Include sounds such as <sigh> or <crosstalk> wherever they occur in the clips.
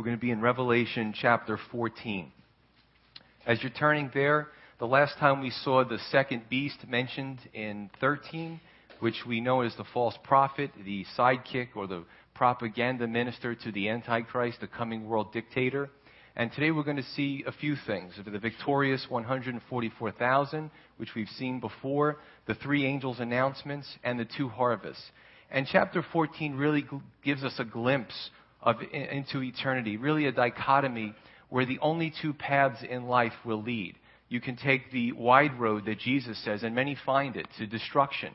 We're going to be in Revelation chapter 14. As you're turning there, the last time we saw the second beast mentioned in 13, which we know as the false prophet, the sidekick or the propaganda minister to the Antichrist, the coming world dictator. And today we're going to see a few things. The victorious 144,000, which we've seen before, the three angels' announcements, and the two harvests. And chapter 14 really gives us a glimpse of, into eternity, really a dichotomy where the only two paths in life will lead. You can take the wide road that Jesus says, and many find it, to destruction.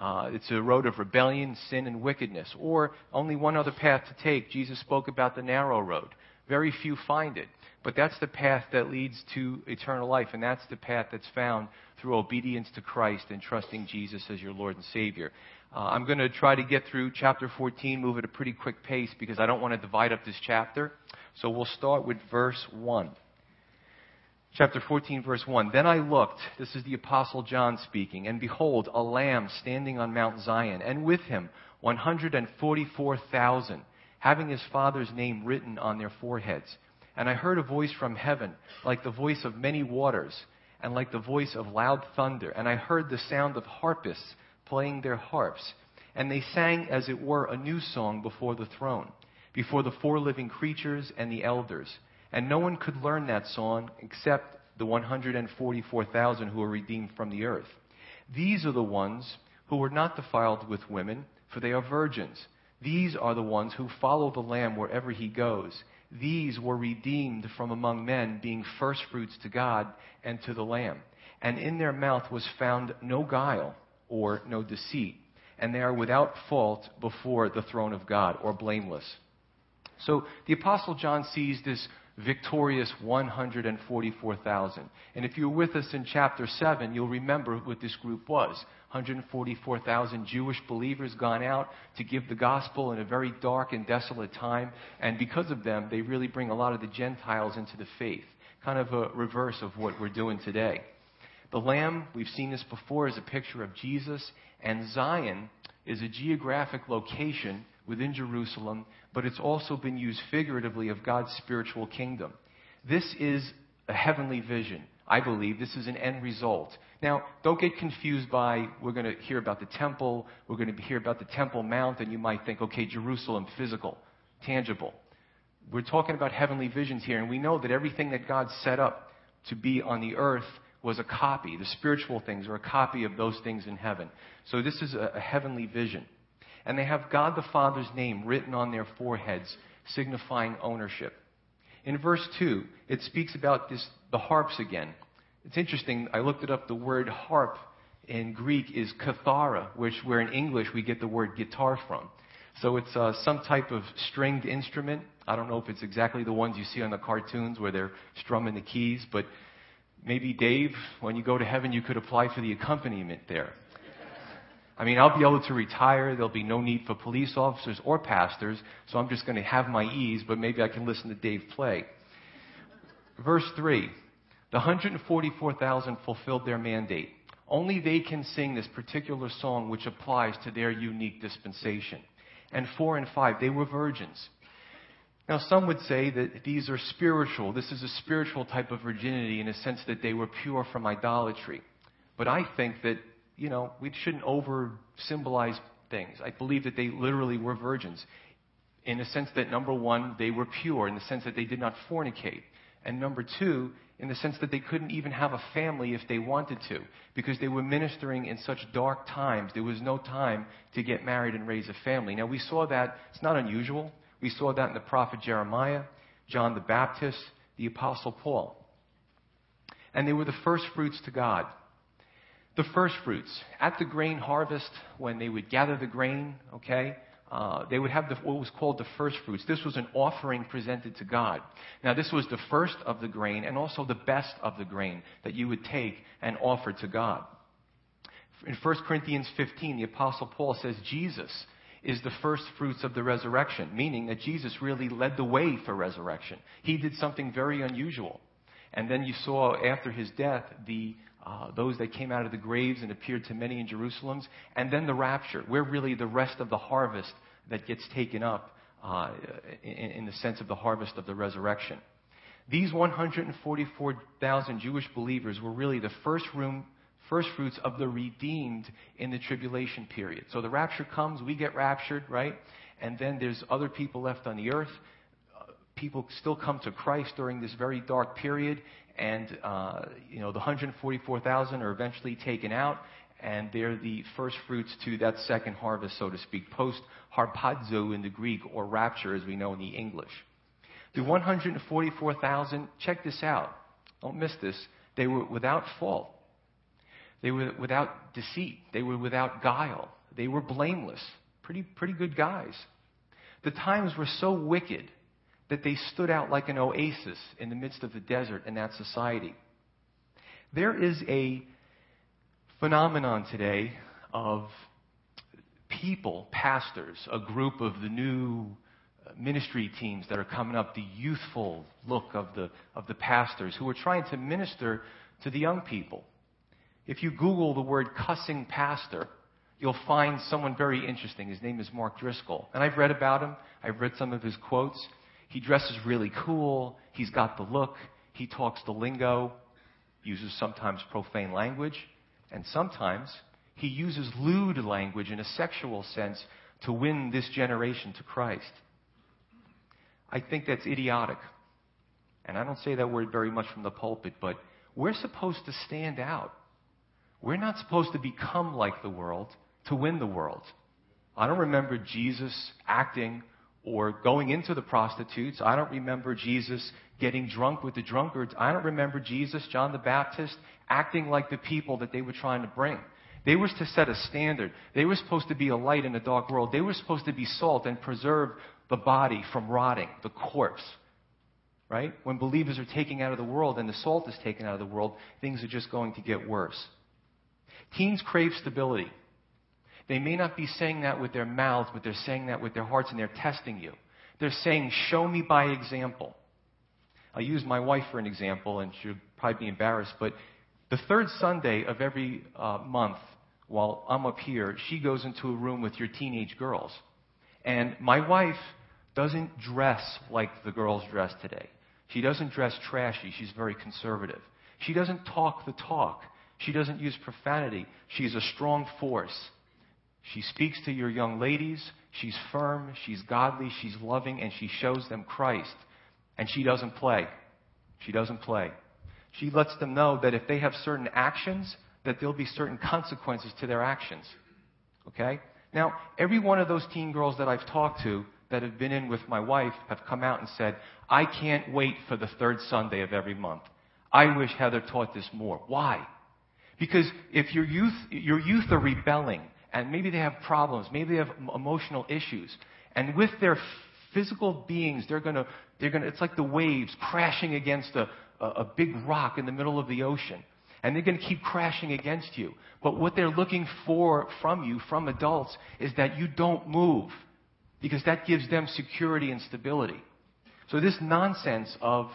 Uh, it's a road of rebellion, sin, and wickedness. Or only one other path to take. Jesus spoke about the narrow road. Very few find it. But that's the path that leads to eternal life, and that's the path that's found through obedience to Christ and trusting Jesus as your Lord and Savior. Uh, I'm going to try to get through chapter 14, move at a pretty quick pace because I don't want to divide up this chapter. So we'll start with verse 1. Chapter 14, verse 1. Then I looked, this is the Apostle John speaking, and behold, a lamb standing on Mount Zion, and with him 144,000, having his father's name written on their foreheads. And I heard a voice from heaven, like the voice of many waters, and like the voice of loud thunder. And I heard the sound of harpists playing their harps. And they sang as it were a new song before the throne, before the four living creatures and the elders. And no one could learn that song except the 144,000 who were redeemed from the earth. These are the ones who were not defiled with women, for they are virgins. These are the ones who follow the Lamb wherever he goes. These were redeemed from among men, being firstfruits to God and to the Lamb. And in their mouth was found no guile or no deceit, and they are without fault before the throne of God or blameless. So the Apostle John sees this victorious 144,000. And if you were with us in chapter 7, you'll remember what this group was 144,000 Jewish believers gone out to give the gospel in a very dark and desolate time. And because of them, they really bring a lot of the Gentiles into the faith. Kind of a reverse of what we're doing today. The Lamb, we've seen this before, is a picture of Jesus, and Zion is a geographic location within Jerusalem, but it's also been used figuratively of God's spiritual kingdom. This is a heavenly vision. I believe this is an end result. Now, don't get confused by we're going to hear about the temple, we're going to hear about the Temple Mount, and you might think, okay, Jerusalem, physical, tangible. We're talking about heavenly visions here, and we know that everything that God set up to be on the earth was a copy. The spiritual things are a copy of those things in heaven. So this is a, a heavenly vision and they have God the Father's name written on their foreheads, signifying ownership. In verse 2, it speaks about this, the harps again. It's interesting, I looked it up, the word harp in Greek is kithara, which where in English we get the word guitar from. So it's uh, some type of stringed instrument. I don't know if it's exactly the ones you see on the cartoons where they're strumming the keys, but maybe Dave, when you go to heaven, you could apply for the accompaniment there. I mean, I'll be able to retire. There'll be no need for police officers or pastors, so I'm just going to have my ease, but maybe I can listen to Dave play. Verse 3 The 144,000 fulfilled their mandate. Only they can sing this particular song which applies to their unique dispensation. And 4 and 5, they were virgins. Now, some would say that these are spiritual. This is a spiritual type of virginity in a sense that they were pure from idolatry. But I think that you know, we shouldn't over symbolize things. I believe that they literally were virgins in the sense that, number one, they were pure, in the sense that they did not fornicate. And number two, in the sense that they couldn't even have a family if they wanted to, because they were ministering in such dark times. There was no time to get married and raise a family. Now, we saw that, it's not unusual. We saw that in the prophet Jeremiah, John the Baptist, the apostle Paul. And they were the first fruits to God the first fruits. At the grain harvest, when they would gather the grain, okay, uh, they would have the, what was called the first fruits. This was an offering presented to God. Now, this was the first of the grain and also the best of the grain that you would take and offer to God. In 1 Corinthians 15, the Apostle Paul says Jesus is the first fruits of the resurrection, meaning that Jesus really led the way for resurrection. He did something very unusual. And then you saw after his death the uh, those that came out of the graves and appeared to many in Jerusalem, and then the rapture, We're really the rest of the harvest that gets taken up uh, in, in the sense of the harvest of the resurrection. These 144,000 Jewish believers were really the first room, first fruits of the redeemed in the tribulation period. So the rapture comes, we get raptured, right? And then there's other people left on the earth. Uh, people still come to Christ during this very dark period, and uh, you know the 144,000 are eventually taken out, and they're the first fruits to that second harvest, so to speak, post harpazo in the Greek, or rapture as we know in the English. The 144,000, check this out. Don't miss this. They were without fault. They were without deceit. They were without guile. They were blameless. Pretty, pretty good guys. The times were so wicked that they stood out like an oasis in the midst of the desert in that society. There is a phenomenon today of people, pastors, a group of the new uh, ministry teams that are coming up, the youthful look of the, of the pastors who are trying to minister to the young people. If you Google the word cussing pastor, you'll find someone very interesting. His name is Mark Driscoll. And I've read about him. I've read some of his quotes. He dresses really cool. He's got the look. He talks the lingo, uses sometimes profane language, and sometimes he uses lewd language in a sexual sense to win this generation to Christ. I think that's idiotic. And I don't say that word very much from the pulpit, but we're supposed to stand out. We're not supposed to become like the world to win the world. I don't remember Jesus acting or going into the prostitutes. I don't remember Jesus getting drunk with the drunkards. I don't remember Jesus, John the Baptist, acting like the people that they were trying to bring. They were to set a standard. They were supposed to be a light in a dark world. They were supposed to be salt and preserve the body from rotting, the corpse. Right? When believers are taken out of the world and the salt is taken out of the world, things are just going to get worse. Teens crave stability. They may not be saying that with their mouths, but they're saying that with their hearts and they're testing you. They're saying, Show me by example. I'll use my wife for an example, and she'll probably be embarrassed, but the third Sunday of every uh, month, while I'm up here, she goes into a room with your teenage girls. And my wife doesn't dress like the girls dress today. She doesn't dress trashy. She's very conservative. She doesn't talk the talk. She doesn't use profanity. She's a strong force. She speaks to your young ladies. She's firm. She's godly. She's loving. And she shows them Christ. And she doesn't play. She doesn't play. She lets them know that if they have certain actions, that there'll be certain consequences to their actions. Okay? Now, every one of those teen girls that I've talked to that have been in with my wife have come out and said, I can't wait for the third Sunday of every month. I wish Heather taught this more. Why? Because if your youth, your youth are rebelling, and maybe they have problems, maybe they have emotional issues, and with their physical beings, they're gonna, they're gonna, it's like the waves crashing against a, a, big rock in the middle of the ocean and they're going to keep crashing against you. But what they're looking for from you, from adults, is that you don't move because that gives them security and stability. So this nonsense of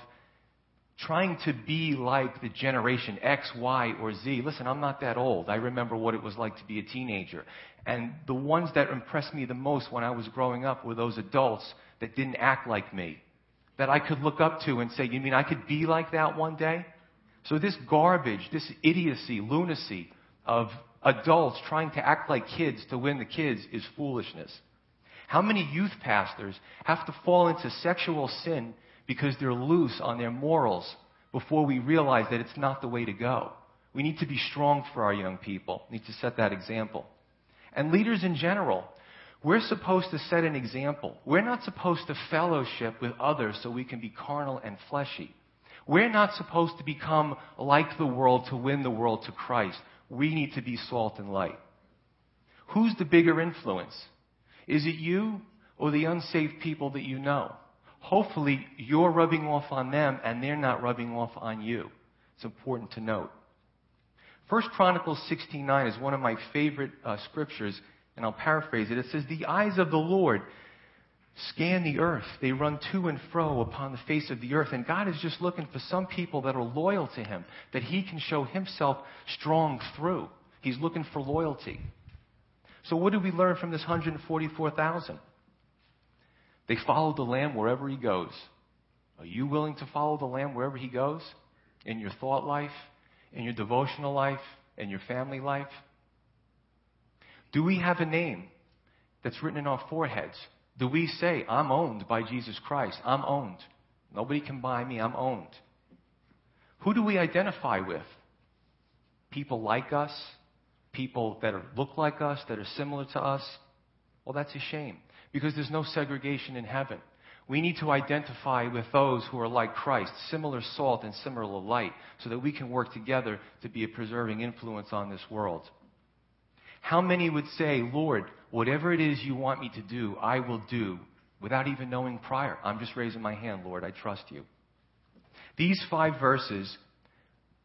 trying to be like the generation X, Y, or Z. Listen, I'm not that old. I remember what it was like to be a teenager. And the ones that impressed me the most when I was growing up were those adults that didn't act like me. That I could look up to and say, you mean I could be like that one day? So this garbage, this idiocy, lunacy of adults trying to act like kids to win the kids is foolishness. How many youth pastors have to fall into sexual sin because they're loose on their morals before we realize that it's not the way to go? We need to be strong for our young people. We need to set that example. And leaders in general, we're supposed to set an example. We're not supposed to fellowship with others so we can be carnal and fleshy. We're not supposed to become like the world to win the world to Christ. We need to be salt and light. Who's the bigger influence? Is it you or the unsaved people that you know? Hopefully, you're rubbing off on them and they're not rubbing off on you. It's important to note. First Chronicles 16:9 is one of my favorite uh, scriptures, and I'll paraphrase it. It says, "The eyes of the Lord scan the earth. They run to and fro upon the face of the earth. And God is just looking for some people that are loyal to Him, that He can show Himself strong through. He's looking for loyalty. So, what do we learn from this 144,000? They follow the Lamb wherever he goes. Are you willing to follow the Lamb wherever he goes? In your thought life, in your devotional life, in your family life? Do we have a name that's written in our foreheads? Do we say, I'm owned by Jesus Christ? I'm owned. Nobody can buy me. I'm owned. Who do we identify with? People like us? People that are, look like us, that are similar to us? Well, that's a shame because there's no segregation in heaven. We need to identify with those who are like Christ, similar salt and similar light, so that we can work together to be a preserving influence on this world. How many would say, Lord, whatever it is you want me to do, I will do without even knowing prior? I'm just raising my hand, Lord, I trust you. These five verses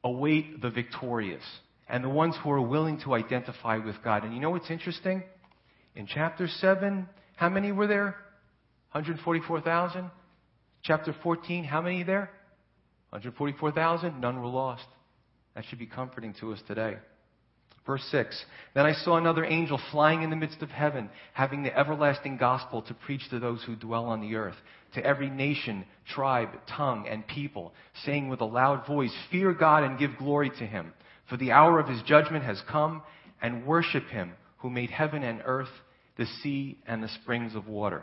await the victorious and the ones who are willing to identify with God. And you know what's interesting? In chapter 7, how many were there? 144,000. Chapter 14, how many there? 144,000. None were lost. That should be comforting to us today. Verse 6 Then I saw another angel flying in the midst of heaven, having the everlasting gospel to preach to those who dwell on the earth, to every nation, tribe, tongue, and people, saying with a loud voice, Fear God and give glory to him, for the hour of his judgment has come, and worship him who made heaven and earth, the sea, and the springs of water.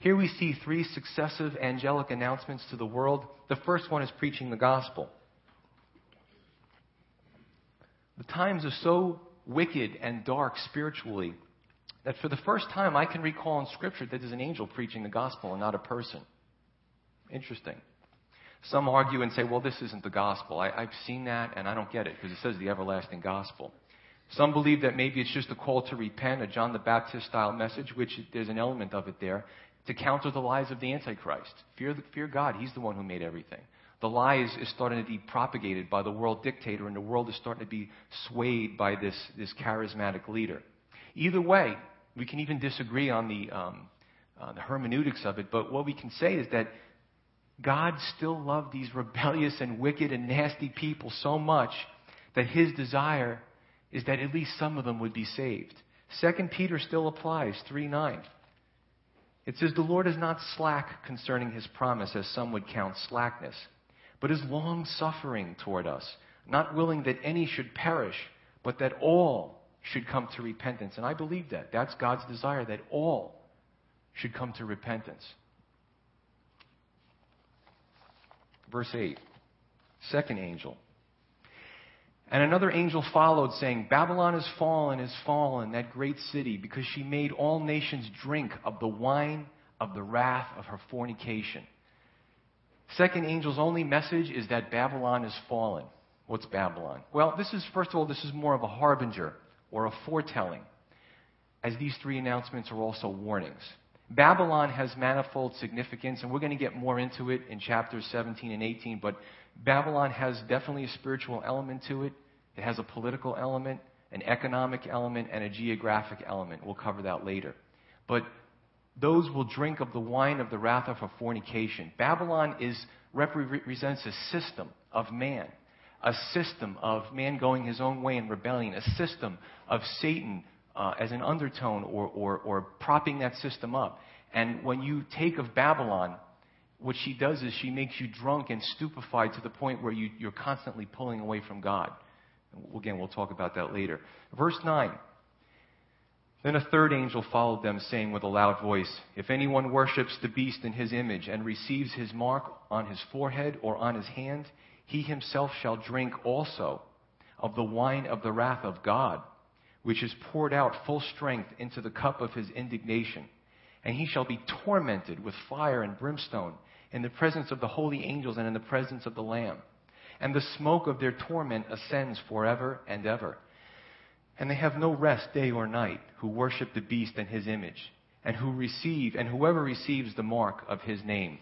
Here we see three successive angelic announcements to the world. The first one is preaching the gospel. The times are so wicked and dark spiritually that for the first time I can recall in Scripture that there's an angel preaching the gospel and not a person. Interesting. Some argue and say, well, this isn't the gospel. I, have seen that and I don't get it because it says the everlasting gospel. Some believe that maybe it's just a call to repent, a John the Baptist style message, which there's an element of it there to counter the lies of the Antichrist. Fear, fear God. He's the one who made everything. The lies is starting to be propagated by the world dictator, and the world is starting to be swayed by this, this charismatic leader. Either way, we can even disagree on the, um, uh, the hermeneutics of it, but what we can say is that God still loved these <laughs> rebellious and wicked and nasty people so much that his desire is that at least some of them would be saved. Second Peter still applies, 3 9. It says, The Lord is not slack concerning his promise, as some would count slackness, but is long suffering toward us, not willing that any should perish, but that all should come to repentance. And I believe that. That's God's desire, that all should come to repentance. Verse 8. Second angel. And another angel followed, saying, Babylon is fallen, is fallen, that great city, because she made all nations drink of the wine of the wrath of her fornication. Second angel's only message is that Babylon is fallen. What's Babylon? Well, this is, first of all, this is more of a harbinger or a foretelling, as these three announcements are also warnings. Babylon has manifold significance, and we're going to get more into it in chapters 17 and 18, but Babylon has definitely a spiritual element to it. It has a political element, an economic element, and a geographic element. We'll cover that later. But those will drink of the wine of the wrath of fornication. Babylon is, represents a system of man, a system of man going his own way in rebellion, a system of Satan uh, as an undertone or, or, or propping that system up. And when you take of Babylon, what she does is she makes you drunk and stupefied to the point where you, you're constantly pulling away from God. Again, we'll talk about that later. Verse 9. Then a third angel followed them, saying with a loud voice, If anyone worships the beast in his image and receives his mark on his forehead or on his hand, he himself shall drink also of the wine of the wrath of God, which is poured out full strength into the cup of his indignation. And he shall be tormented with fire and brimstone in the presence of the holy angels and in the presence of the Lamb. And the smoke of their torment ascends forever and ever. And they have no rest day or night who worship the beast and his image, and who receive, and whoever receives the mark of his name.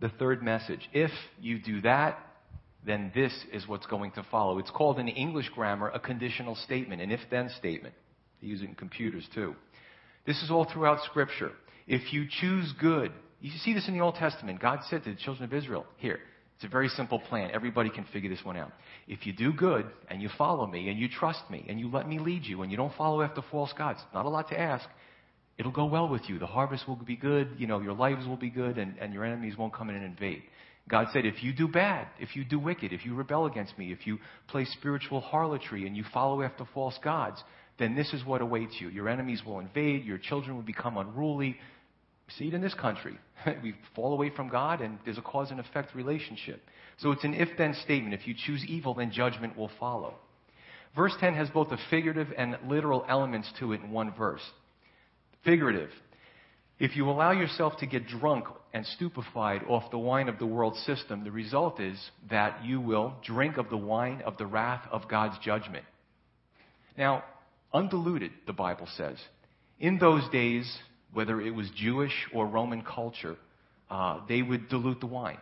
The third message. If you do that, then this is what's going to follow. It's called in English grammar a conditional statement, an if then statement. They use it in computers too. This is all throughout Scripture. If you choose good, you see this in the Old Testament. God said to the children of Israel, here, It's a very simple plan. Everybody can figure this one out. If you do good and you follow me and you trust me and you let me lead you and you don't follow after false gods, not a lot to ask, it'll go well with you. The harvest will be good, you know, your lives will be good, and, and your enemies won't come in and invade. God said, if you do bad, if you do wicked, if you rebel against me, if you play spiritual harlotry and you follow after false gods, then this is what awaits you. Your enemies will invade, your children will become unruly. See it in this country. <laughs> we fall away from God, and there's a cause and effect relationship. So it's an if then statement. If you choose evil, then judgment will follow. Verse 10 has both a figurative and literal elements to it in one verse. Figurative. If you allow yourself to get drunk and stupefied off the wine of the world system, the result is that you will drink of the wine of the wrath of God's judgment. Now, undiluted, the Bible says. In those days, whether it was Jewish or Roman culture, uh, they would dilute the wine.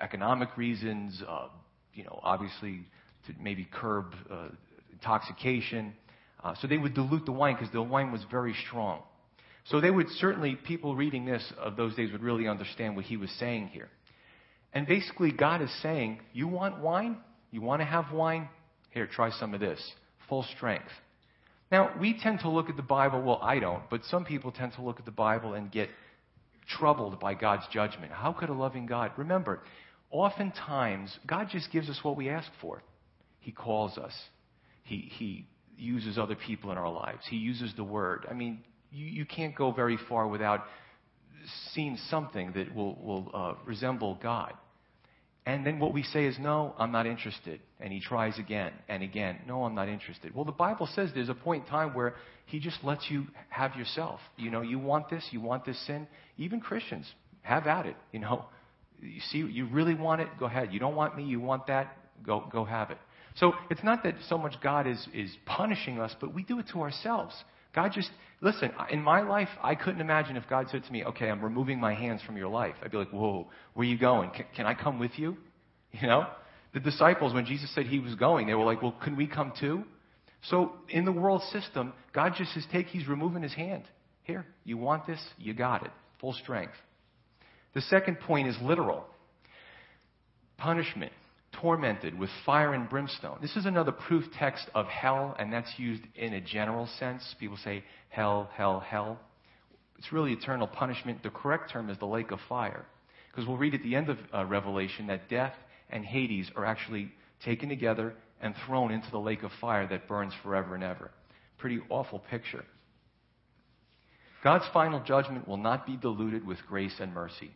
Economic reasons, uh, you know, obviously to maybe curb uh, intoxication. Uh, so they would dilute the wine because the wine was very strong. So they would certainly, people reading this of those days would really understand what he was saying here. And basically, God is saying, You want wine? You want to have wine? Here, try some of this. Full strength. Now, we tend to look at the Bible, well, I don't, but some people tend to look at the Bible and get troubled by God's judgment. How could a loving God? Remember, oftentimes, God just gives us what we ask for. He calls us, He, he uses other people in our lives, He uses the Word. I mean, you, you can't go very far without seeing something that will, will uh, resemble God. And then what we say is, no, I'm not interested. And he tries again and again, no, I'm not interested. Well, the Bible says there's a point in time where he just lets you have yourself. You know, you want this, you want this sin. Even Christians, have at it. You know, you see, you really want it, go ahead. You don't want me, you want that, go, go have it. So it's not that so much God is, is punishing us, but we do it to ourselves. God just, listen, in my life, I couldn't imagine if God said to me, okay, I'm removing my hands from your life. I'd be like, whoa, where are you going? Can, can I come with you? <laughs> You know? The disciples, when Jesus said he was going, they were like, well, can we come too? So in the world system, God just says, take, he's removing his hand. Here, you want this? You got it. Full strength. The second point is literal. Punishment tormented with fire and brimstone. This is another proof text of hell, and that's used in a general sense. People say hell, hell, hell. It's really eternal punishment. The correct term is the lake of fire. Because we'll read at the end of uh, Revelation that death and Hades are actually taken together and thrown into the lake of fire that burns forever and ever. Pretty awful picture. God's final judgment will not be diluted with grace and mercy.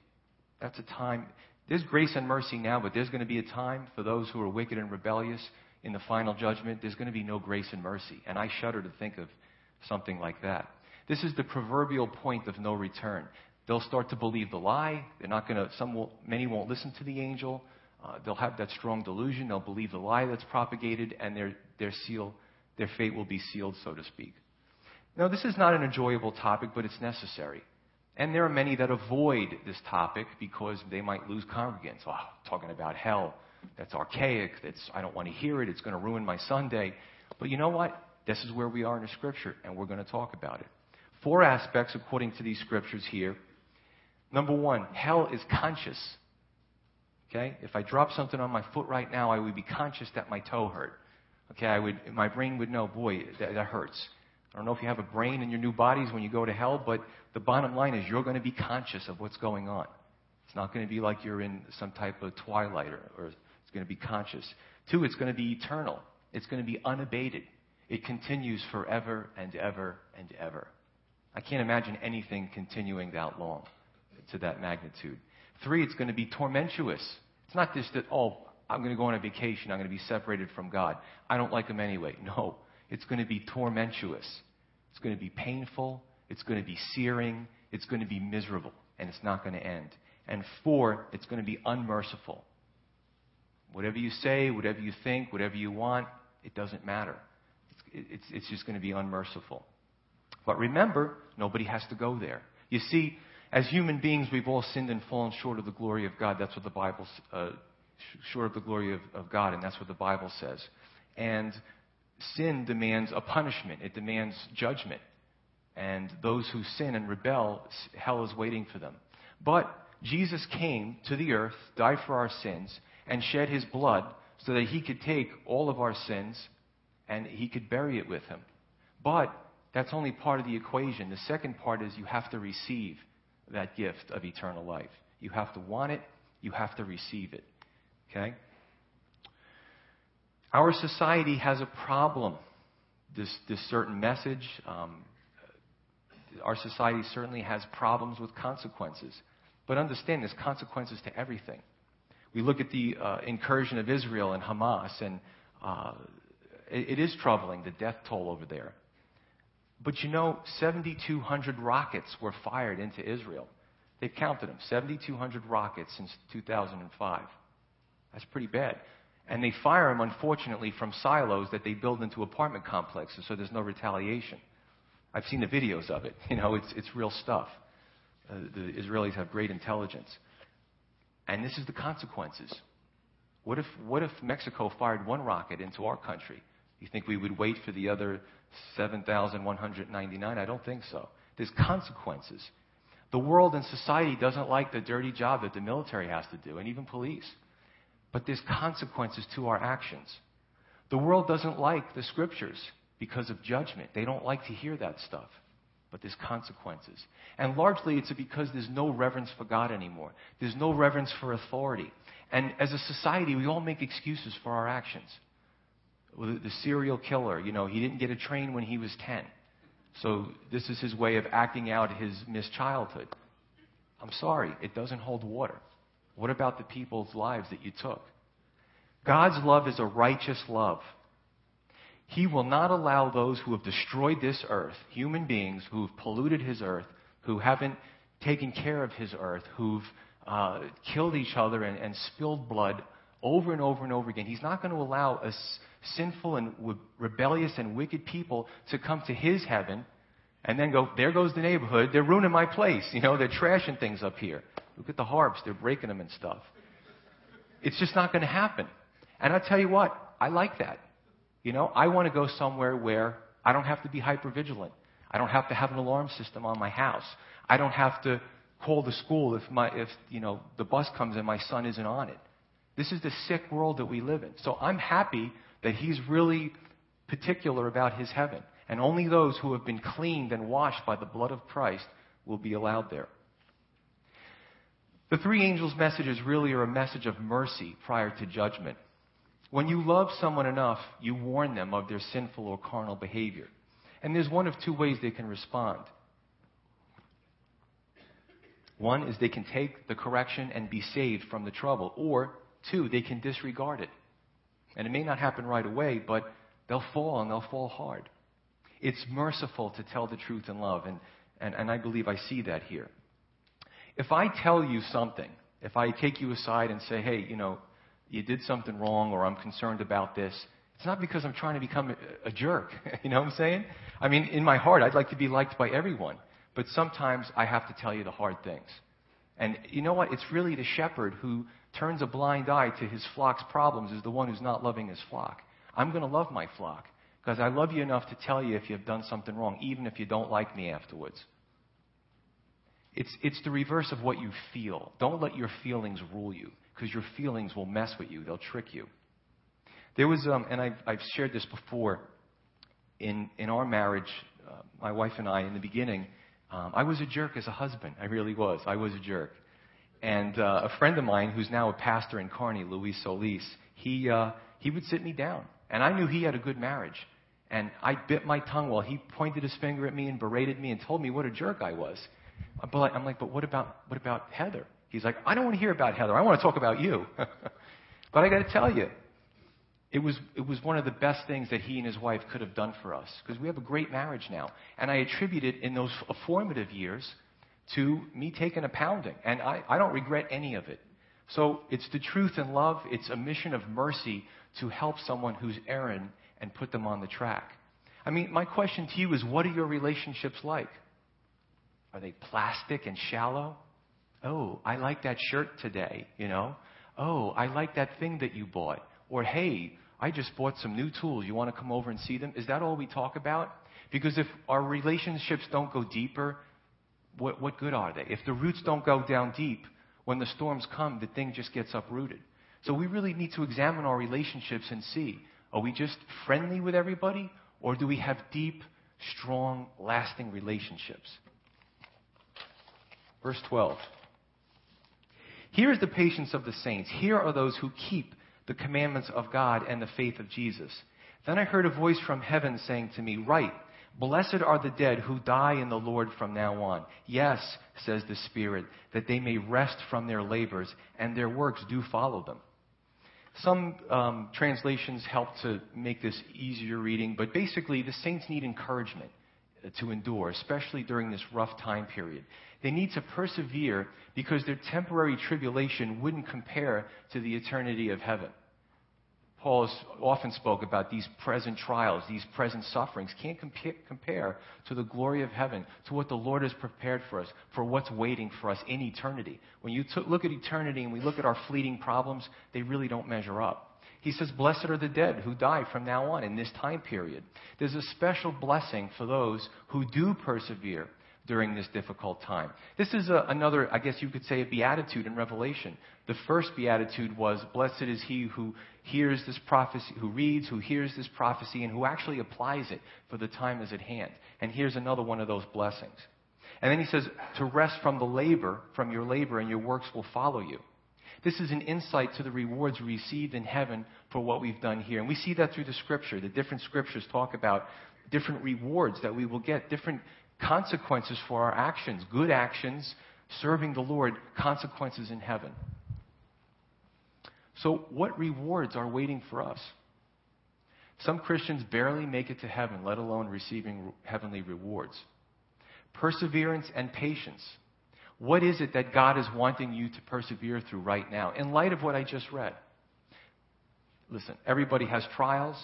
That's a time, there's grace and mercy now, but there's going to be a time for those who are wicked and rebellious in the final judgment. There's going to be no grace and mercy. And I shudder to think of something like that. This is the proverbial point of no return. They'll start to believe the lie. They're not going to, some will, many won't listen to the angel. Uh, they'll have that strong delusion. They'll believe the lie that's propagated, and their, their seal, their fate will be sealed, so to speak. Now, this is not an enjoyable topic, but it's necessary. And there are many that avoid this topic because they might lose congregants. Oh, talking about hell, that's archaic. That's I don't want to hear it. It's going to ruin my Sunday. But you know what? This is where we are in the scripture, and we're going to talk about it. Four aspects according to these scriptures here. Number one, hell is conscious. Okay? If I drop something on my foot right now, I would be conscious that my toe hurt. Okay, I would, my brain would know, boy, that, that hurts. I don't know if you have a brain in your new bodies when you go to hell, but the bottom line is you're going to be conscious of what's going on. It's not going to be like you're in some type of twilight or, or it's going to be conscious. Two, it's going to be eternal. It's going to be unabated. It continues forever and ever and ever. I can't imagine anything continuing that long to that magnitude. Three, it's going to be tormentuous. It's not just that, oh, I'm going to go on a vacation. I'm going to be separated from God. I don't like him anyway. No. It's going to be tormentuous. It's going to be painful. It's going to be searing. It's going to be miserable. And it's not going to end. And four, it's going to be unmerciful. Whatever you say, whatever you think, whatever you want, it doesn't matter. It's, it's, it's just going to be unmerciful. But remember, nobody has to go there. You see, as human beings, we've all sinned and fallen short of the glory of God. That's what the Bible, uh, short of the glory of, of God, and that's what the Bible says. And sin demands a punishment. It demands judgment. And those who sin and rebel, hell is waiting for them. But Jesus came to the earth, died for our sins, and shed his blood so that he could take all of our sins and he could bury it with him. But that's only part of the equation. The second part is you have to receive that gift of eternal life. You have to want it, you have to receive it. Okay? Our society has a problem. This, this certain message, um, our society certainly has problems with consequences. But understand there's consequences to everything. We look at the uh, incursion of Israel and Hamas, and uh, it, it is troubling, the death toll over there. But you know, 7,200 rockets were fired into Israel. They've counted them 7,200 rockets since 2005. That's pretty bad. And they fire them, unfortunately, from silos that they build into apartment complexes, so there's no retaliation. I've seen the videos of it. <laughs> You know, it's, it's real stuff. Uh, the Israelis have great intelligence. And this is the consequences. What if, what if Mexico fired one rocket into our country? You think we would wait for the other 7,199? I don't think so. There's consequences. The world and society doesn't like the dirty job that the military has to do, and even police. But there's consequences to our actions. The world doesn't like the scriptures because of judgment. They don't like to hear that stuff. But there's consequences. And largely it's because there's no reverence for God anymore. There's no reverence for authority. And as a society, we all make excuses for our actions. The serial killer, you know, he didn't get a train when he was 10. So this is his way of acting out his missed childhood. I'm sorry, it doesn't hold water. What about the people's lives that you took? God's love is a righteous love. He will not allow those who have destroyed this earth, human beings who've polluted his earth, who haven't taken care of his earth, who've uh, killed each other and, and, spilled blood over and over and over again. He's not going to allow a s- sinful and w- rebellious and wicked people to come to his heaven and then go, there goes the neighborhood. They're ruining my place. You know, they're trashing things up here. Look at the harps. They're breaking them and stuff. It's just not going to happen. And I tell you what, I like that. You know, I want to go somewhere where I don't have to be hyper vigilant. I don't have to have an alarm system on my house. I don't have to call the school if my if you know the bus comes and my son isn't on it. This is the sick world that we live in. So I'm happy that he's really particular about his heaven. And only those who have been cleaned and washed by the blood of Christ will be allowed there. The three angels' messages really are a message of mercy prior to judgment. When you love someone enough, you warn them of their sinful or carnal behavior. And there's one of two ways they can respond. One is they can take the correction and be saved from the trouble, or two, they can disregard it. And it may not happen right away, but they'll fall and they'll fall hard. It's merciful to tell the truth in love, and, and, and I believe I see that here. If I tell you something, if I take you aside and say, hey, you know, you did something wrong or I'm concerned about this, it's not because I'm trying to become a, a jerk. <laughs> you know what I'm saying? I mean, in my heart, I'd like to be liked by everyone. But sometimes I have to tell you the hard things. And you know what? It's really the shepherd who turns a blind eye to his flock's problems is the one who's not loving his flock. I'm going to love my flock because I love you enough to tell you if you've done something wrong, even if you don't like me afterwards. It's, it's the reverse of what you feel. Don't let your feelings rule you because your feelings will mess with you. They'll trick you. There was, um, and I've, I've shared this before, in, in our marriage, uh, my wife and I, in the beginning, um, I was a jerk as a husband. I really was. I was a jerk. And uh, a friend of mine, who's now a pastor in Kearney, Luis Solis, he, uh, he would sit me down. And I knew he had a good marriage. And I bit my tongue while he pointed his finger at me and berated me and told me what a jerk I was. But I'm like, but what about, what about Heather? He's like, I don't want to hear about Heather. I want to talk about you. <laughs> but I got to tell you, it was, it was one of the best things that he and his wife could have done for us because we have a great marriage now. And I attribute it in those formative years to me taking a pounding. And I, I don't regret any of it. So it's the truth and love. It's a mission of mercy to help someone who's erring and put them on the track. I mean, my question to you is what are your relationships like? Are they plastic and shallow? Oh, I like that shirt today, you know? Oh, I like that thing that you bought. Or, hey, I just bought some new tools. You want to come over and see them? Is that all we talk about? Because if our relationships don't go deeper, what, what good are they? If the roots don't go down deep, when the storms come, the thing just gets uprooted. So we really need to examine our relationships and see are we just friendly with everybody, or do we have deep, strong, lasting relationships? Verse 12. Here is the patience of the saints. Here are those who keep the commandments of God and the faith of Jesus. Then I heard a voice from heaven saying to me, Write, blessed are the dead who die in the Lord from now on. Yes, says the Spirit, that they may rest from their labors, and their works do follow them. Some um, translations help to make this easier reading, but basically, the saints need encouragement to endure, especially during this rough time period. They need to persevere because their temporary tribulation wouldn't compare to the eternity of heaven. Paul often spoke about these present trials, these present sufferings, can't compare to the glory of heaven, to what the Lord has prepared for us, for what's waiting for us in eternity. When you t- look at eternity and we look at our fleeting problems, they really don't measure up. He says, Blessed are the dead who die from now on in this time period. There's a special blessing for those who do persevere during this difficult time. This is a, another, I guess you could say, a beatitude in Revelation. The first beatitude was, Blessed is he who hears this prophecy, who reads, who hears this prophecy, and who actually applies it for the time is at hand. And here's another one of those blessings. And then he says, To rest from the labor, from your labor, and your works will follow you. This is an insight to the rewards received in heaven for what we've done here. And we see that through the scripture. The different scriptures talk about different rewards that we will get, different consequences for our actions, good actions, serving the Lord, consequences in heaven. So, what rewards are waiting for us? Some Christians barely make it to heaven, let alone receiving heavenly rewards. Perseverance and patience. What is it that God is wanting you to persevere through right now in light of what I just read? Listen, everybody has trials.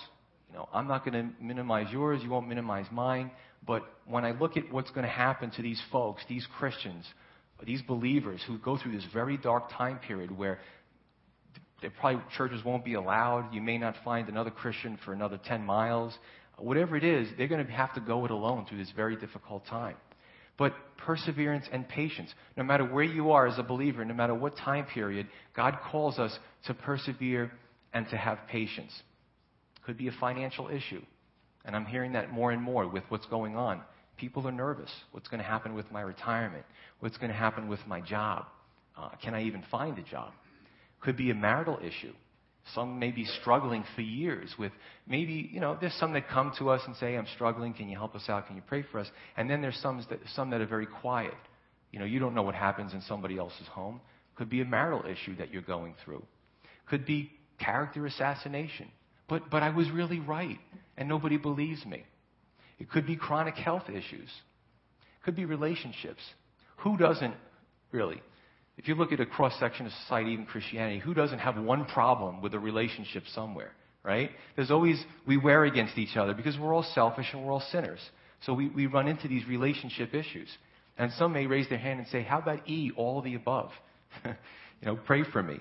You know, I'm not going to minimize yours, you won't minimize mine. But when I look at what's going to happen to these folks, these Christians, these believers who go through this very dark time period where probably churches won't be allowed, you may not find another Christian for another 10 miles, whatever it is, they're going to have to go it alone through this very difficult time. But perseverance and patience, no matter where you are as a believer, no matter what time period, God calls us to persevere and to have patience. Could be a financial issue. And I'm hearing that more and more with what's going on. People are nervous. What's going to happen with my retirement? What's going to happen with my job? Uh, can I even find a job? Could be a marital issue. Some may be struggling for years with maybe, you know, there's some that come to us and say, I'm struggling. Can you help us out? Can you pray for us? And then there's some that, some that are very quiet. You know, you don't know what happens in somebody else's home. Could be a marital issue that you're going through. Could be character assassination. But, but I was really right, and nobody believes me. It could be chronic health issues. It could be relationships. Who doesn't, really? If you look at a cross section of society, even Christianity, who doesn't have one problem with a relationship somewhere, right? There's always, we wear against each other because we're all selfish and we're all sinners. So we, we run into these relationship issues. And some may raise their hand and say, How about E, all the above? <laughs> you know, pray for me.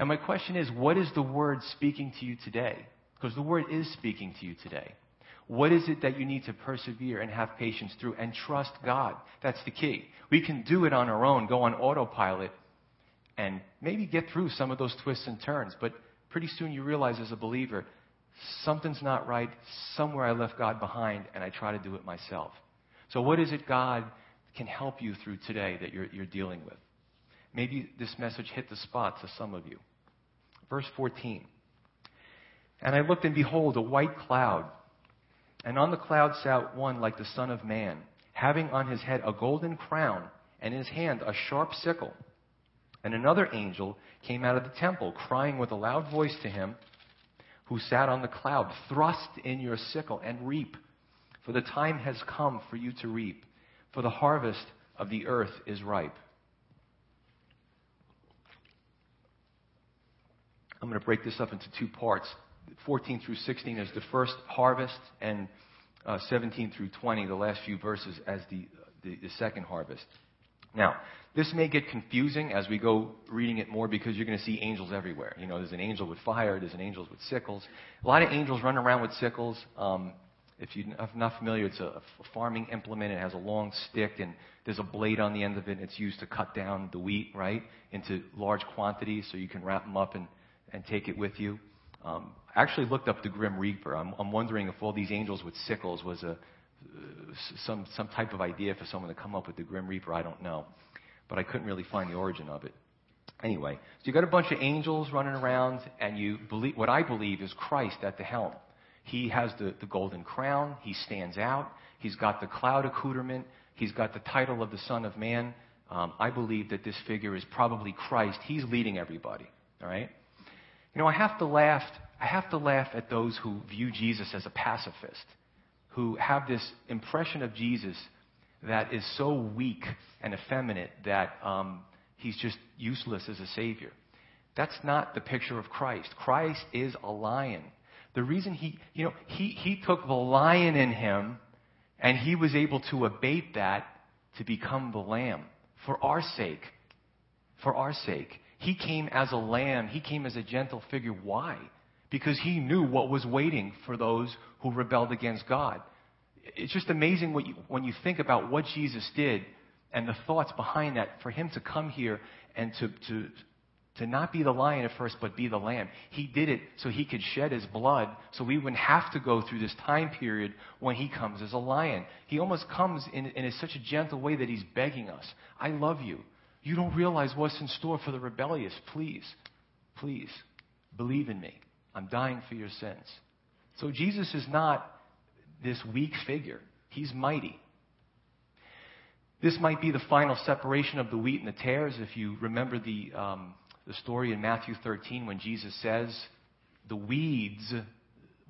And my question is, what is the word speaking to you today? Because the word is speaking to you today. What is it that you need to persevere and have patience through and trust God? That's the key. We can do it on our own, go on autopilot, and maybe get through some of those twists and turns. But pretty soon you realize as a believer, something's not right. Somewhere I left God behind, and I try to do it myself. So, what is it God can help you through today that you're, you're dealing with? Maybe this message hit the spot to some of you. Verse 14. And I looked, and behold, a white cloud. And on the cloud sat one like the Son of Man, having on his head a golden crown, and in his hand a sharp sickle. And another angel came out of the temple, crying with a loud voice to him who sat on the cloud, Thrust in your sickle and reap, for the time has come for you to reap, for the harvest of the earth is ripe. I'm going to break this up into two parts. 14 through 16 is the first harvest, and uh, 17 through 20, the last few verses, as the, the, the second harvest. Now, this may get confusing as we go reading it more because you're going to see angels everywhere. You know, there's an angel with fire, there's an angel with sickles. A lot of angels run around with sickles. Um, if you're not familiar, it's a farming implement. It has a long stick, and there's a blade on the end of it, it's used to cut down the wheat, right, into large quantities so you can wrap them up and, and take it with you. Um, I actually looked up the Grim Reaper. I'm, I'm wondering if all these angels with sickles was a, some, some type of idea for someone to come up with the Grim Reaper. I don't know. But I couldn't really find the origin of it. Anyway, so you got a bunch of angels running around, and you believe, what I believe is Christ at the helm. He has the, the golden crown. He stands out. He's got the cloud accoutrement. He's got the title of the Son of Man. Um, I believe that this figure is probably Christ. He's leading everybody. All right? You know, I have to laugh. I have to laugh at those who view Jesus as a pacifist, who have this impression of Jesus that is so weak and effeminate that um, he's just useless as a savior. That's not the picture of Christ. Christ is a lion. The reason he, you know, he, he took the lion in him and he was able to abate that to become the lamb for our sake. For our sake. He came as a lamb. He came as a gentle figure. Why? Because he knew what was waiting for those who rebelled against God. It's just amazing what you, when you think about what Jesus did and the thoughts behind that for him to come here and to, to to not be the lion at first, but be the lamb. He did it so he could shed his blood, so we wouldn't have to go through this time period when he comes as a lion. He almost comes in, in such a gentle way that he's begging us I love you. You don't realize what's in store for the rebellious. Please, please, believe in me. I'm dying for your sins. So Jesus is not this weak figure, he's mighty. This might be the final separation of the wheat and the tares. If you remember the. Um, the story in Matthew 13 when Jesus says the weeds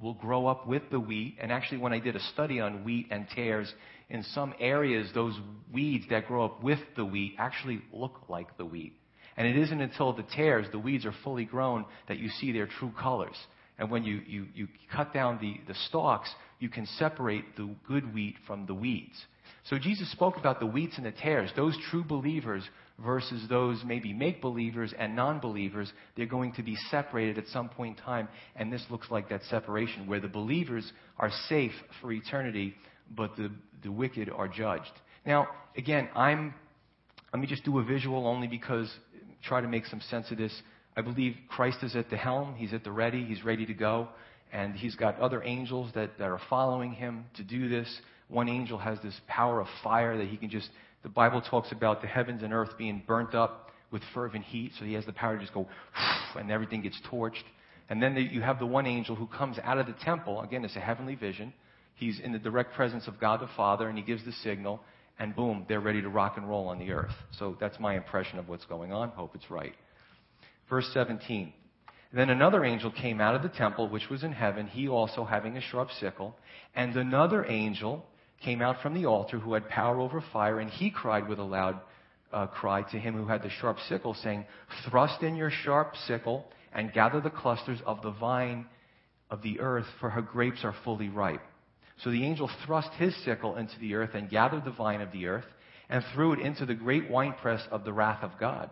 will grow up with the wheat. And actually, when I did a study on wheat and tares, in some areas, those weeds that grow up with the wheat actually look like the wheat. And it isn't until the tares, the weeds are fully grown, that you see their true colors. And when you, you, you cut down the, the stalks, you can separate the good wheat from the weeds. So Jesus spoke about the wheats and the tares, those true believers versus those maybe make believers and non believers. They're going to be separated at some point in time, and this looks like that separation where the believers are safe for eternity, but the, the wicked are judged. Now, again, I'm, let me just do a visual only because try to make some sense of this. I believe Christ is at the helm, he's at the ready, he's ready to go, and he's got other angels that, that are following him to do this. One angel has this power of fire that he can just, the Bible talks about the heavens and earth being burnt up with fervent heat, so he has the power to just go, <laughs> and everything gets torched. And then the, you have the one angel who comes out of the temple. Again, it's a heavenly vision. He's in the direct presence of God the Father, and he gives the signal, and boom, they're ready to rock and roll on the earth. So that's my impression of what's going on. Hope it's right. Verse 17. Then another angel came out of the temple, which was in heaven, he also having a sharp sickle. And another angel came out from the altar who had power over fire, and he cried with a loud uh, cry to him who had the sharp sickle, saying, Thrust in your sharp sickle and gather the clusters of the vine of the earth, for her grapes are fully ripe. So the angel thrust his sickle into the earth and gathered the vine of the earth and threw it into the great winepress of the wrath of God.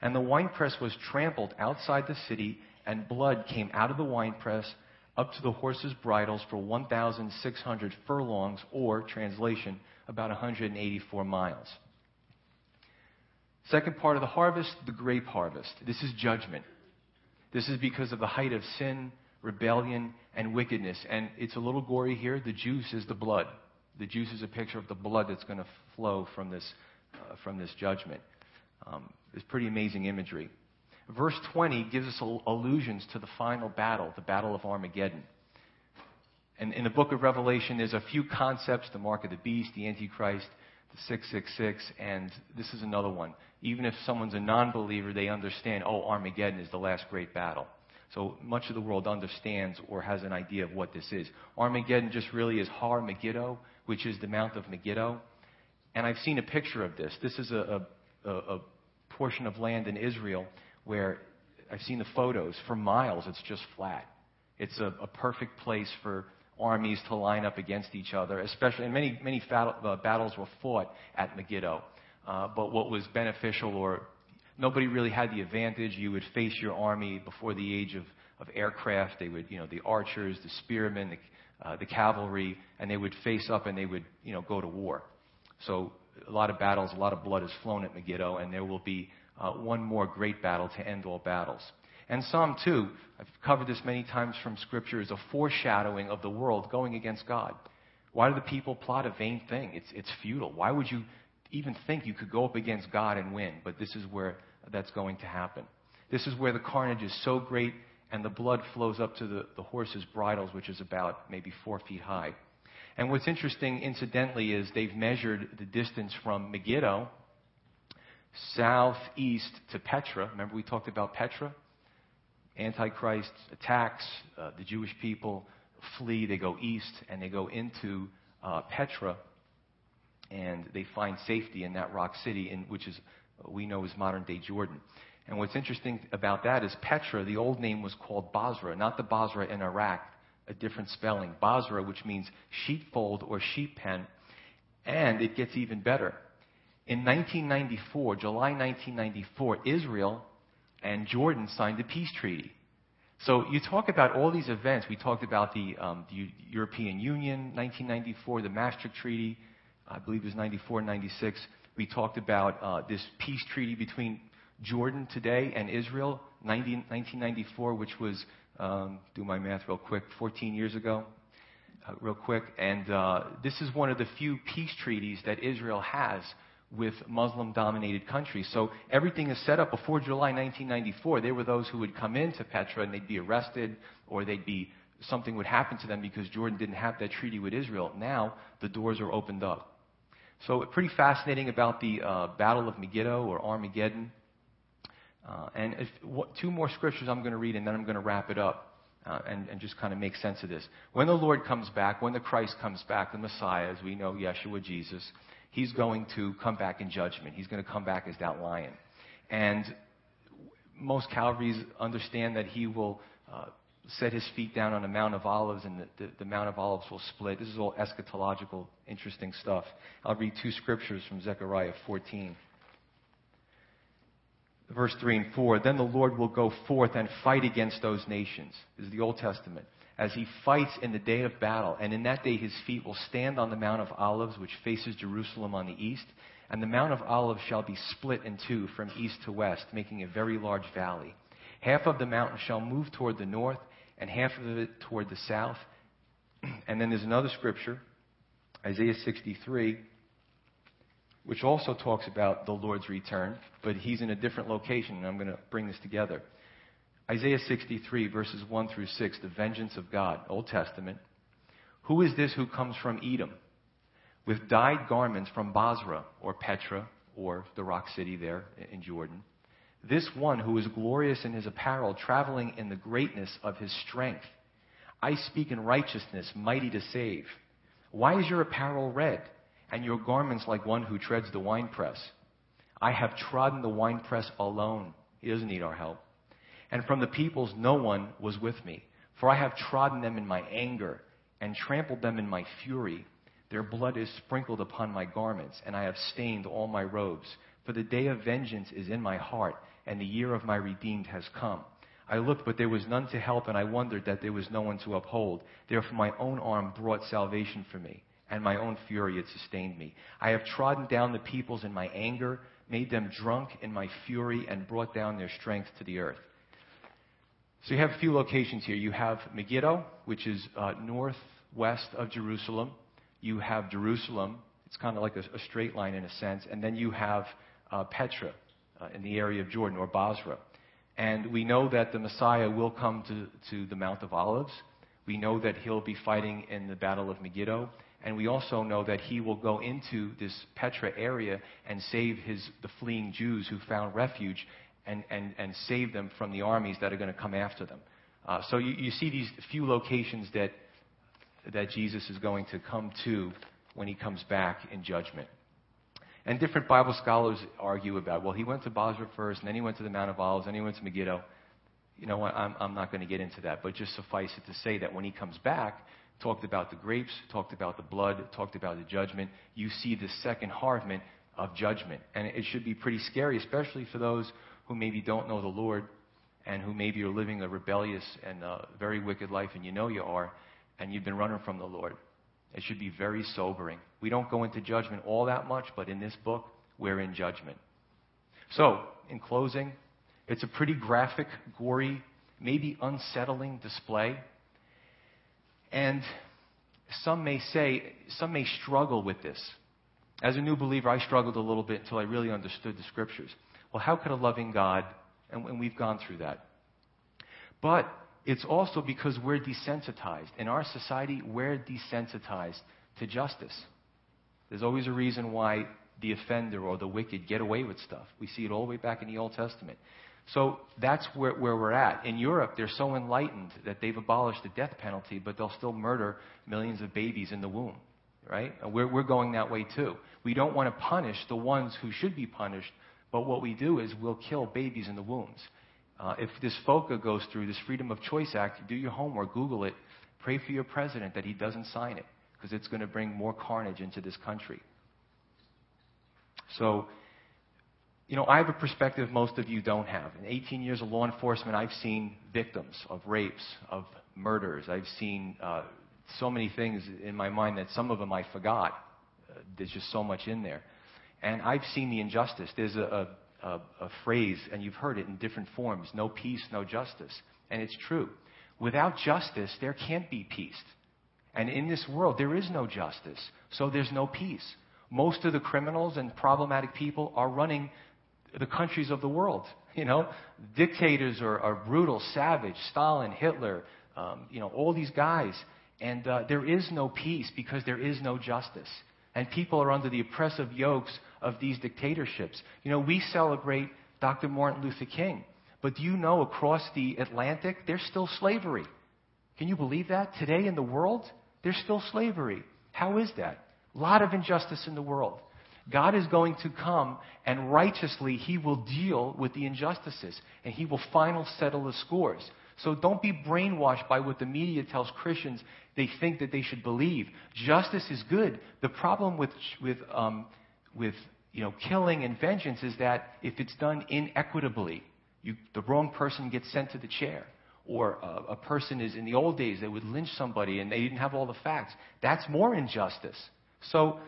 And the winepress was trampled outside the city, and blood came out of the winepress up to the horses' bridles for 1,600 furlongs, or, translation, about 184 miles. Second part of the harvest, the grape harvest. This is judgment. This is because of the height of sin, rebellion, and wickedness. And it's a little gory here. The juice is the blood. The juice is a picture of the blood that's going to flow from this, uh, from this judgment. Um, it's pretty amazing imagery. Verse 20 gives us allusions to the final battle, the Battle of Armageddon. And in the book of Revelation, there's a few concepts the mark of the beast, the Antichrist, the 666, and this is another one. Even if someone's a non believer, they understand, oh, Armageddon is the last great battle. So much of the world understands or has an idea of what this is. Armageddon just really is Har Megiddo, which is the Mount of Megiddo. And I've seen a picture of this. This is a, a, a portion of land in Israel where I've seen the photos. For miles, it's just flat. It's a, a perfect place for armies to line up against each other, especially, and many, many uh, battles were fought at Megiddo. Uh, but what was beneficial, or nobody really had the advantage, you would face your army before the age of, of aircraft. They would, you know, the archers, the spearmen, the, uh, the cavalry, and they would face up and they would, you know, go to war. So a lot of battles, a lot of blood is flown at Megiddo, and there will be uh, one more great battle to end all battles. And Psalm 2, I've covered this many times from Scripture, is a foreshadowing of the world going against God. Why do the people plot a vain thing? It's, it's futile. Why would you even think you could go up against God and win? But this is where that's going to happen. This is where the carnage is so great and the blood flows up to the, the horses' bridles, which is about maybe four feet high. And what's interesting, incidentally, is they've measured the distance from Megiddo southeast to Petra. Remember, we talked about Petra? Antichrist attacks, uh, the Jewish people flee, they go east, and they go into uh, Petra, and they find safety in that rock city, in, which is we know is modern day Jordan. And what's interesting about that is Petra, the old name was called Bozrah, not the Basra in Iraq, a different spelling. Bozrah, which means sheepfold or sheep pen. And it gets even better. In 1994, July 1994, Israel and Jordan signed a peace treaty. So you talk about all these events. We talked about the, um, the European Union, 1994, the Maastricht Treaty, I believe it was 94, 96. We talked about uh, this peace treaty between Jordan today and Israel, 90, 1994, which was, um, do my math real quick, 14 years ago, uh, real quick. And uh, this is one of the few peace treaties that Israel has with Muslim dominated countries. So everything is set up before July 1994. There were those who would come into Petra and they'd be arrested or they'd be something would happen to them because Jordan didn't have that treaty with Israel. Now the doors are opened up. So pretty fascinating about the uh, Battle of Megiddo or Armageddon. Uh, and if, what, two more scriptures I'm going to read, and then I'm going to wrap it up uh, and, and, just kind of make sense of this. When the Lord comes back, when the Christ comes back, the Messiah, as we know, Yeshua, Jesus, he's going to come back in judgment. He's going to come back as that lion. And most Calvaries understand that he will uh, set his feet down on the Mount of Olives, and the, the, the, Mount of Olives will split. This is all eschatological, interesting stuff. I'll read two scriptures from Zechariah 14 verse 3 and 4, then the Lord will go forth and fight against those nations. This is the Old Testament. As he fights in the day of battle, and in that day his feet will stand on the Mount of Olives, which faces Jerusalem on the east, and the Mount of Olives shall be split in two from east to west, making a very large valley. Half of the mountain shall move toward the north, and half of it toward the south. <clears throat> And then there's another scripture, Isaiah 63 which also talks about the Lord's return, but he's in a different location, and I'm going to bring this together. Isaiah 63, verses 1 through 6, the vengeance of God, Old Testament. Who is this who comes from Edom with dyed garments from Bozrah or Petra or the rock city there in Jordan? This one who is glorious in his apparel, traveling in the greatness of his strength. I speak in righteousness, mighty to save. Why is your apparel red? and your garments like one who treads the winepress. I have trodden the winepress alone. He doesn't need our help. And from the peoples, no one was with me. For I have trodden them in my anger and trampled them in my fury. Their blood is sprinkled upon my garments, and I have stained all my robes. For the day of vengeance is in my heart, and the year of my redeemed has come. I looked, but there was none to help, and I wondered that there was no one to uphold. Therefore, my own arm brought salvation for me and my own fury had sustained me. I have trodden down the peoples in my anger, made them drunk in my fury, and brought down their strength to the earth. So you have a few locations here. You have Megiddo, which is uh, northwest of Jerusalem. You have Jerusalem. It's kind of like a, a, straight line in a sense. And then you have uh, Petra uh, in the area of Jordan, or Bozrah. And we know that the Messiah will come to, to the Mount of Olives. We know that he'll be fighting in the Battle of Megiddo. And we also know that he will go into this Petra area and save his, the fleeing Jews who found refuge and, and, and save them from the armies that are going to come after them. Uh, so you, you see these few locations that, that Jesus is going to come to when he comes back in judgment. And different Bible scholars argue about, well, he went to Bozrah first, and then he went to the Mount of Olives, and then he went to Megiddo. You know what? I'm, I'm not going to get into that, but just suffice it to say that when he comes back, talked about the grapes, talked about the blood, talked about the judgment. You see the second harvest of judgment. And it should be pretty scary, especially for those who maybe don't know the Lord and who maybe are living a rebellious and uh, very wicked life, and you know you are. and you've been running from the Lord. It should be very sobering. We don't go into judgment all that much, but in this book, we're in judgment. So, in closing, it's a pretty graphic, gory, maybe unsettling display. And some may say, some may struggle with this. As a new believer, I struggled a little bit until I really understood the scriptures. Well, how could a loving God, and, we've gone through that. But it's also because we're desensitized. In our society, we're desensitized to justice. There's always a reason why the offender or the wicked get away with stuff. We see it all the way back in the Old Testament. So that's where, where we're at. In Europe, they're so enlightened that they've abolished the death penalty, but they'll still murder millions of babies in the womb, right? We're, we're going that way too. We don't want to punish the ones who should be punished, but what we do is we'll kill babies in the wombs. Uh, if this FOCA goes through, this Freedom of Choice Act, do your homework, Google it, pray for your president that he doesn't sign it, because it's going to bring more carnage into this country. So, you know, I have a perspective most of you don't have. In 18 years of law enforcement, I've seen victims of rapes, of murders. I've seen uh, so many things in my mind that some of them I forgot. Uh, there's just so much in there. And I've seen the injustice. There's a, a, a, phrase, and you've heard it in different forms no peace, no justice. And it's true. Without justice, there can't be peace. And in this world, there is no justice, so there's no peace. Most of the criminals and problematic people are running the countries of the world. <laughs> You know, dictators are, are brutal, savage. Stalin, Hitler, um, you know, all these guys. And uh, there is no peace because there is no justice. And people are under the oppressive yokes of these dictatorships. You know, we celebrate Dr. Martin Luther King. But do you know across the Atlantic, there's still slavery? Can you believe that? Today in the world, there's still slavery. How is that? A lot of injustice in the world. God is going to come and righteously he will deal with the injustices and he will final settle the scores. So don't be brainwashed by what the media tells Christians they think that they should believe. Justice is good. The problem with, with, um, with you know, killing and vengeance is that if it's done inequitably, you, the wrong person gets sent to the chair. Or a, a person is, in the old days, they would lynch somebody and they didn't have all the facts. That's more injustice. So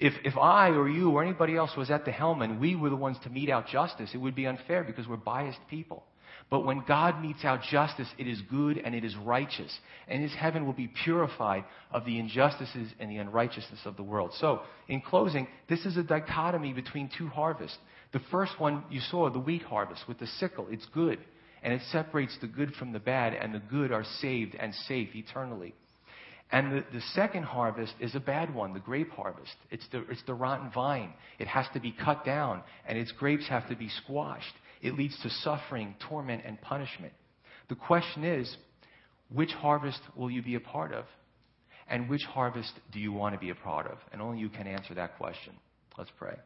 if, if I or you or anybody else was at the helm and we were the ones to mete out justice, it would be unfair because we're biased people. But when God metes out justice, it is good and it is righteous. And his heaven will be purified of the injustices and the unrighteousness of the world. So, in closing, this is a dichotomy between two harvests. The first one you saw, the wheat harvest with the sickle, it's good. And it separates the good from the bad, and the good are saved and safe eternally. And the, the second harvest is a bad one, the grape harvest. It's the, it's the rotten vine. It has to be cut down, and its grapes have to be squashed. It leads to suffering, torment, and punishment. The question is, which harvest will you be a part of? And which harvest do you want to be a part of? And only you can answer that question. Let's pray.